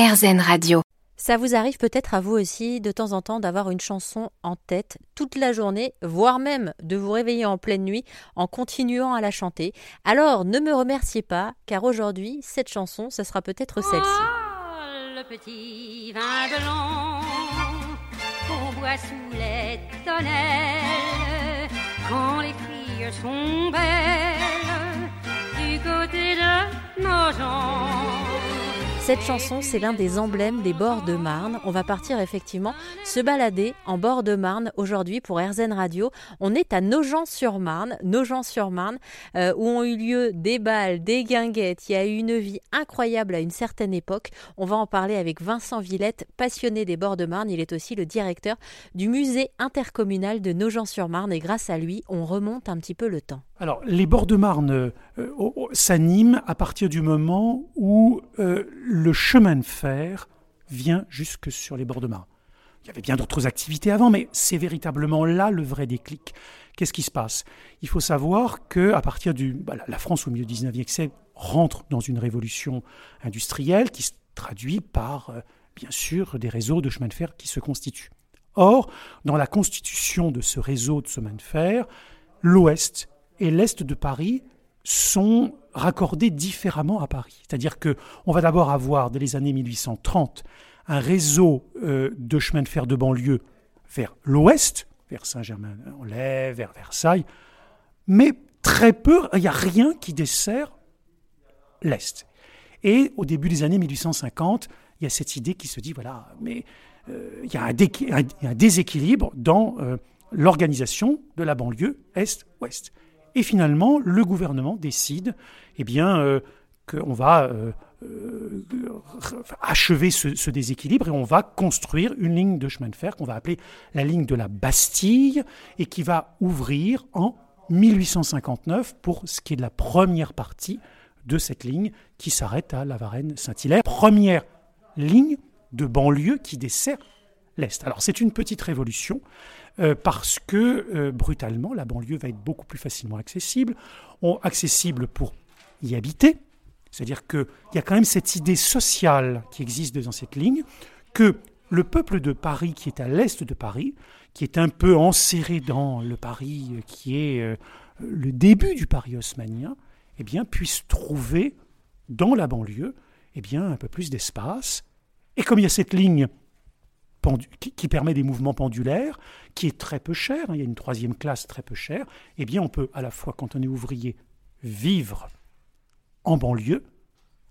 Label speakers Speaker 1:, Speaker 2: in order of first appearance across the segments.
Speaker 1: RZN Radio.
Speaker 2: Ça vous arrive peut-être à vous aussi de temps en temps d'avoir une chanson en tête toute la journée, voire même de vous réveiller en pleine nuit en continuant à la chanter. Alors ne me remerciez pas, car aujourd'hui, cette chanson, ce sera peut-être celle-ci.
Speaker 3: Oh, le petit vin blanc qu'on boit sous les tonnelles quand les filles sont belles du côté de nos gens.
Speaker 2: Cette chanson, c'est l'un des emblèmes des bords de Marne. On va partir effectivement se balader en bord de Marne aujourd'hui pour RZN Radio. On est à Nogent-sur-Marne, Nogent-sur-Marne, euh, où ont eu lieu des balles, des guinguettes. Il y a eu une vie incroyable à une certaine époque. On va en parler avec Vincent Villette, passionné des bords de Marne. Il est aussi le directeur du musée intercommunal de Nogent-sur-Marne et grâce à lui, on remonte un petit peu le temps.
Speaker 4: Alors, les bords de Marne euh, s'animent à partir du moment où euh, le chemin de fer vient jusque sur les bords de Marne. Il y avait bien d'autres activités avant, mais c'est véritablement là le vrai déclic. Qu'est-ce qui se passe? Il faut savoir que partir du bah, la France au milieu du 19e siècle rentre dans une révolution industrielle qui se traduit par euh, bien sûr des réseaux de chemin de fer qui se constituent. Or, dans la constitution de ce réseau de chemin de fer, l'Ouest et l'Est de Paris sont raccordés différemment à Paris. C'est-à-dire que on va d'abord avoir, dès les années 1830, un réseau euh, de chemins de fer de banlieue vers l'ouest, vers Saint-Germain-en-Laye, vers Versailles, mais très peu, il n'y a rien qui dessert l'Est. Et au début des années 1850, il y a cette idée qui se dit, voilà, mais euh, il, y a un, déséquilibre dans euh, l'organisation de la banlieue Est-Ouest. Et finalement, le gouvernement décide eh bien, euh, qu'on va euh, euh, achever ce, déséquilibre et on va construire une ligne de chemin de fer qu'on va appeler la ligne de la Bastille et qui va ouvrir en 1859 pour ce qui est de la première partie de cette ligne qui s'arrête à La Varenne-Saint-Hilaire. Première ligne de banlieue qui dessert l'Est. Alors c'est une petite révolution euh, parce que euh, brutalement, la banlieue va être beaucoup plus facilement accessible, accessible pour y habiter. C'est-à-dire qu'il y a quand même cette idée sociale qui existe dans cette ligne, que le peuple de Paris, qui est à l'est de Paris, qui est un peu enserré dans le Paris euh, qui est le début du Paris haussmanien, eh bien, puisse trouver dans la banlieue eh bien, un peu plus d'espace. Et comme il y a cette ligne qui, permet des mouvements pendulaires, qui est très peu cher, hein, il y a une troisième classe très peu chère, eh bien on peut à la fois, quand on est ouvrier, vivre en banlieue,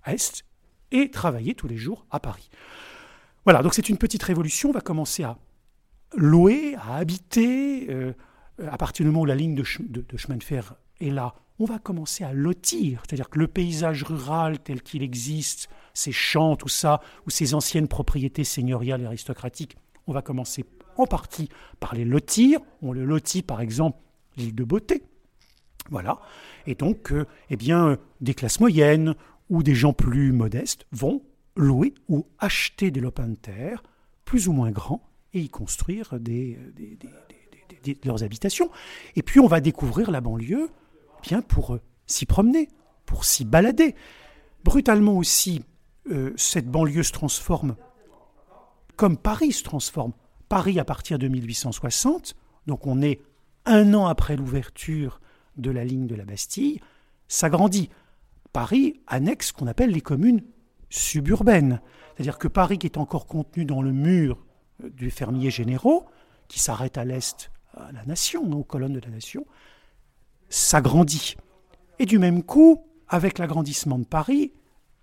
Speaker 4: Est, et travailler tous les jours à Paris. Voilà, donc c'est une petite révolution, on va commencer à louer, à habiter, euh, à partir du moment où la ligne de chemin de fer est là, on va commencer à lotir, c'est-à-dire que le paysage rural tel qu'il existe, ces champs, tout ça, ou ces anciennes propriétés seigneuriales et aristocratiques, on va commencer en partie par les lotir. On le lotit par exemple l'île de Beauté. Voilà. Et donc, euh, eh bien, des classes moyennes ou des gens plus modestes vont louer ou acheter des lopins de terre plus ou moins grands et y construire des, leurs habitations. Et puis on va découvrir la banlieue pour euh, s'y promener, pour s'y balader. Brutalement aussi, euh, cette banlieue se transforme comme Paris se transforme. Paris à partir de 1860, donc on est un an après l'ouverture de la ligne de la Bastille, s'agrandit. Paris annexe ce qu'on appelle les communes suburbaines. C'est-à-dire que Paris qui est encore contenu dans le mur euh, du fermier généraux, qui s'arrête à l'est à la nation, aux colonnes de la nation, s'agrandit. Et du même coup, avec l'agrandissement de Paris,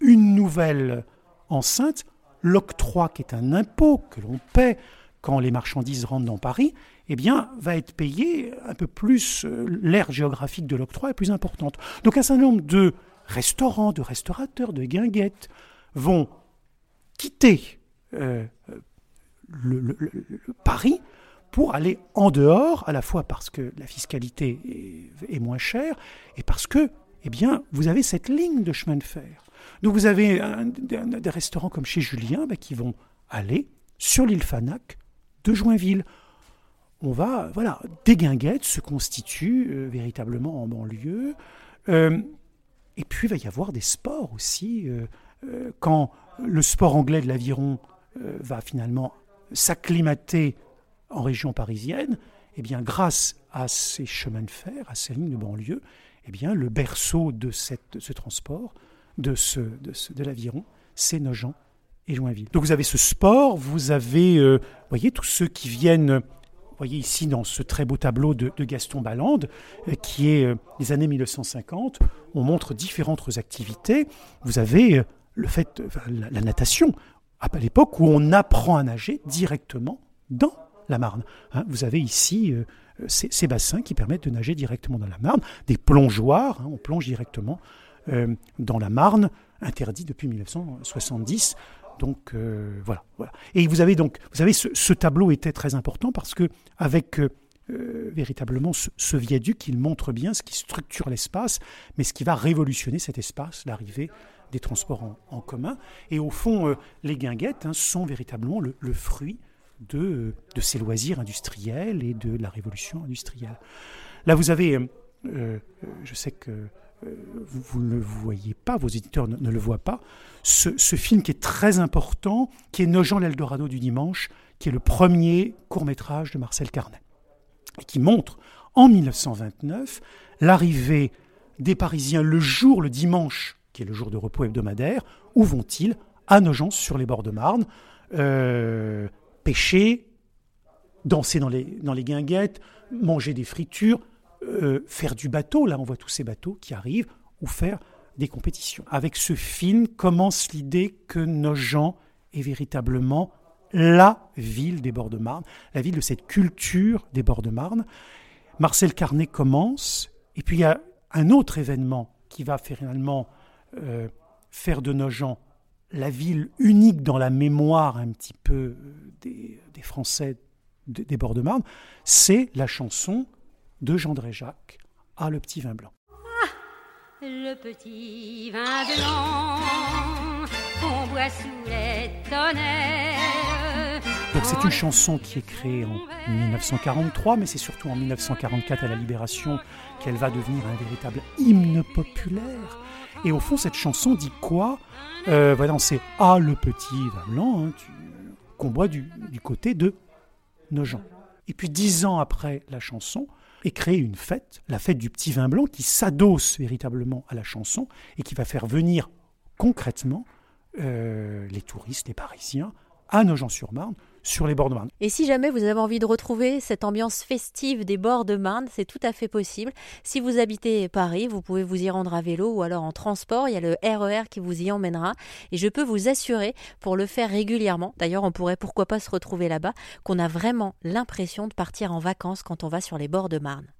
Speaker 4: une nouvelle enceinte, l'octroi, qui est un impôt que l'on paie quand les marchandises rentrent dans Paris, eh bien, va être payé un peu plus, euh, l'aire géographique de l'octroi est plus importante. Donc un certain nombre de restaurants, de restaurateurs, de guinguettes vont quitter euh, le, Paris pour aller en dehors, à la fois parce que la fiscalité est, moins chère et parce que, eh bien, vous avez cette ligne de chemin de fer. Donc vous avez des restaurants comme chez Julien bah, qui vont aller sur l'île Fanac de Joinville. On va, voilà, des guinguettes se constituent euh, véritablement en banlieue. Euh, et puis il va y avoir des sports aussi. Euh, quand le sport anglais de l'aviron va finalement s'acclimater en région parisienne, eh bien, grâce à ces chemins de fer, à ces lignes de banlieue, eh bien, le berceau de, ce transport, de, ce, de, l'aviron, c'est Nogent et Joinville. Donc vous avez ce sport, vous avez, euh, voyez, tous ceux qui viennent, vous voyez ici dans ce très beau tableau de, Gaston Ballande, euh, qui est euh, des années 1950, on montre différentes activités. Vous avez euh, le fait, la natation, à l'époque où on apprend à nager directement dans la Marne. Hein, vous avez ici euh, ces, bassins qui permettent de nager directement dans la Marne, des plongeoires, hein, on plonge directement euh, dans la Marne, interdit depuis 1970. Donc euh, voilà. Et vous avez donc, vous savez, ce, tableau était très important parce que avec véritablement ce, viaduc, il montre bien ce qui structure l'espace, mais ce qui va révolutionner cet espace, l'arrivée des transports en, commun. Et au fond, les guinguettes hein, sont véritablement le, le fruit de, de, loisirs industriels et de la révolution industrielle. Là, vous avez, euh, je sais que euh, vous, ne le voyez pas, vos éditeurs ne, le voient pas, ce, film qui est très important, qui est Nogent l'Eldorado du dimanche, qui est le premier court métrage de Marcel Carnet, et qui montre en 1929 l'arrivée des Parisiens le jour, le dimanche, qui est le jour de repos hebdomadaire, où vont-ils À Nogent, sur les bords de Marne, euh, pêcher, danser dans les, dans les guinguettes, manger des fritures, euh, faire du bateau, là on voit tous ces bateaux qui arrivent, ou faire des compétitions. Avec ce film commence l'idée que Nogent est véritablement la ville des bords de Marne, la ville de cette culture des bords de Marne. Marcel Carnet commence, et puis il y a un autre événement qui va finalement euh, faire de Nogent la ville unique dans la mémoire un petit peu des, des Français des, bords de Marne, c'est la chanson de Jean Jacques à Le Petit Vin Blanc.
Speaker 3: Ah, le petit vin blanc qu'on boit sous les tonnerres.
Speaker 4: C'est une chanson qui est créée en 1943, mais c'est surtout en 1944 à la Libération qu'elle va devenir un véritable hymne populaire. Et au fond, cette chanson dit quoi? Euh, Voilà, c'est Ah le petit vin blanc hein, qu'on boit du, du, côté de Nogent. Et puis dix ans après la chanson, est créée une fête, la fête du petit vin blanc, qui s'adosse véritablement à la chanson et qui va faire venir concrètement euh, les touristes, les Parisiens, à Nogent-sur-Marne, sur.
Speaker 2: Et si jamais vous avez envie de retrouver cette ambiance festive des bords de Marne, c'est tout à fait possible. Si vous habitez Paris, vous pouvez vous y rendre à vélo ou alors en transport. Il y a le RER qui vous y emmènera. Et je peux vous assurer, pour le faire régulièrement, d'ailleurs on pourrait pourquoi pas se retrouver là-bas, qu'on a vraiment l'impression de partir en vacances quand on va sur les bords de Marne.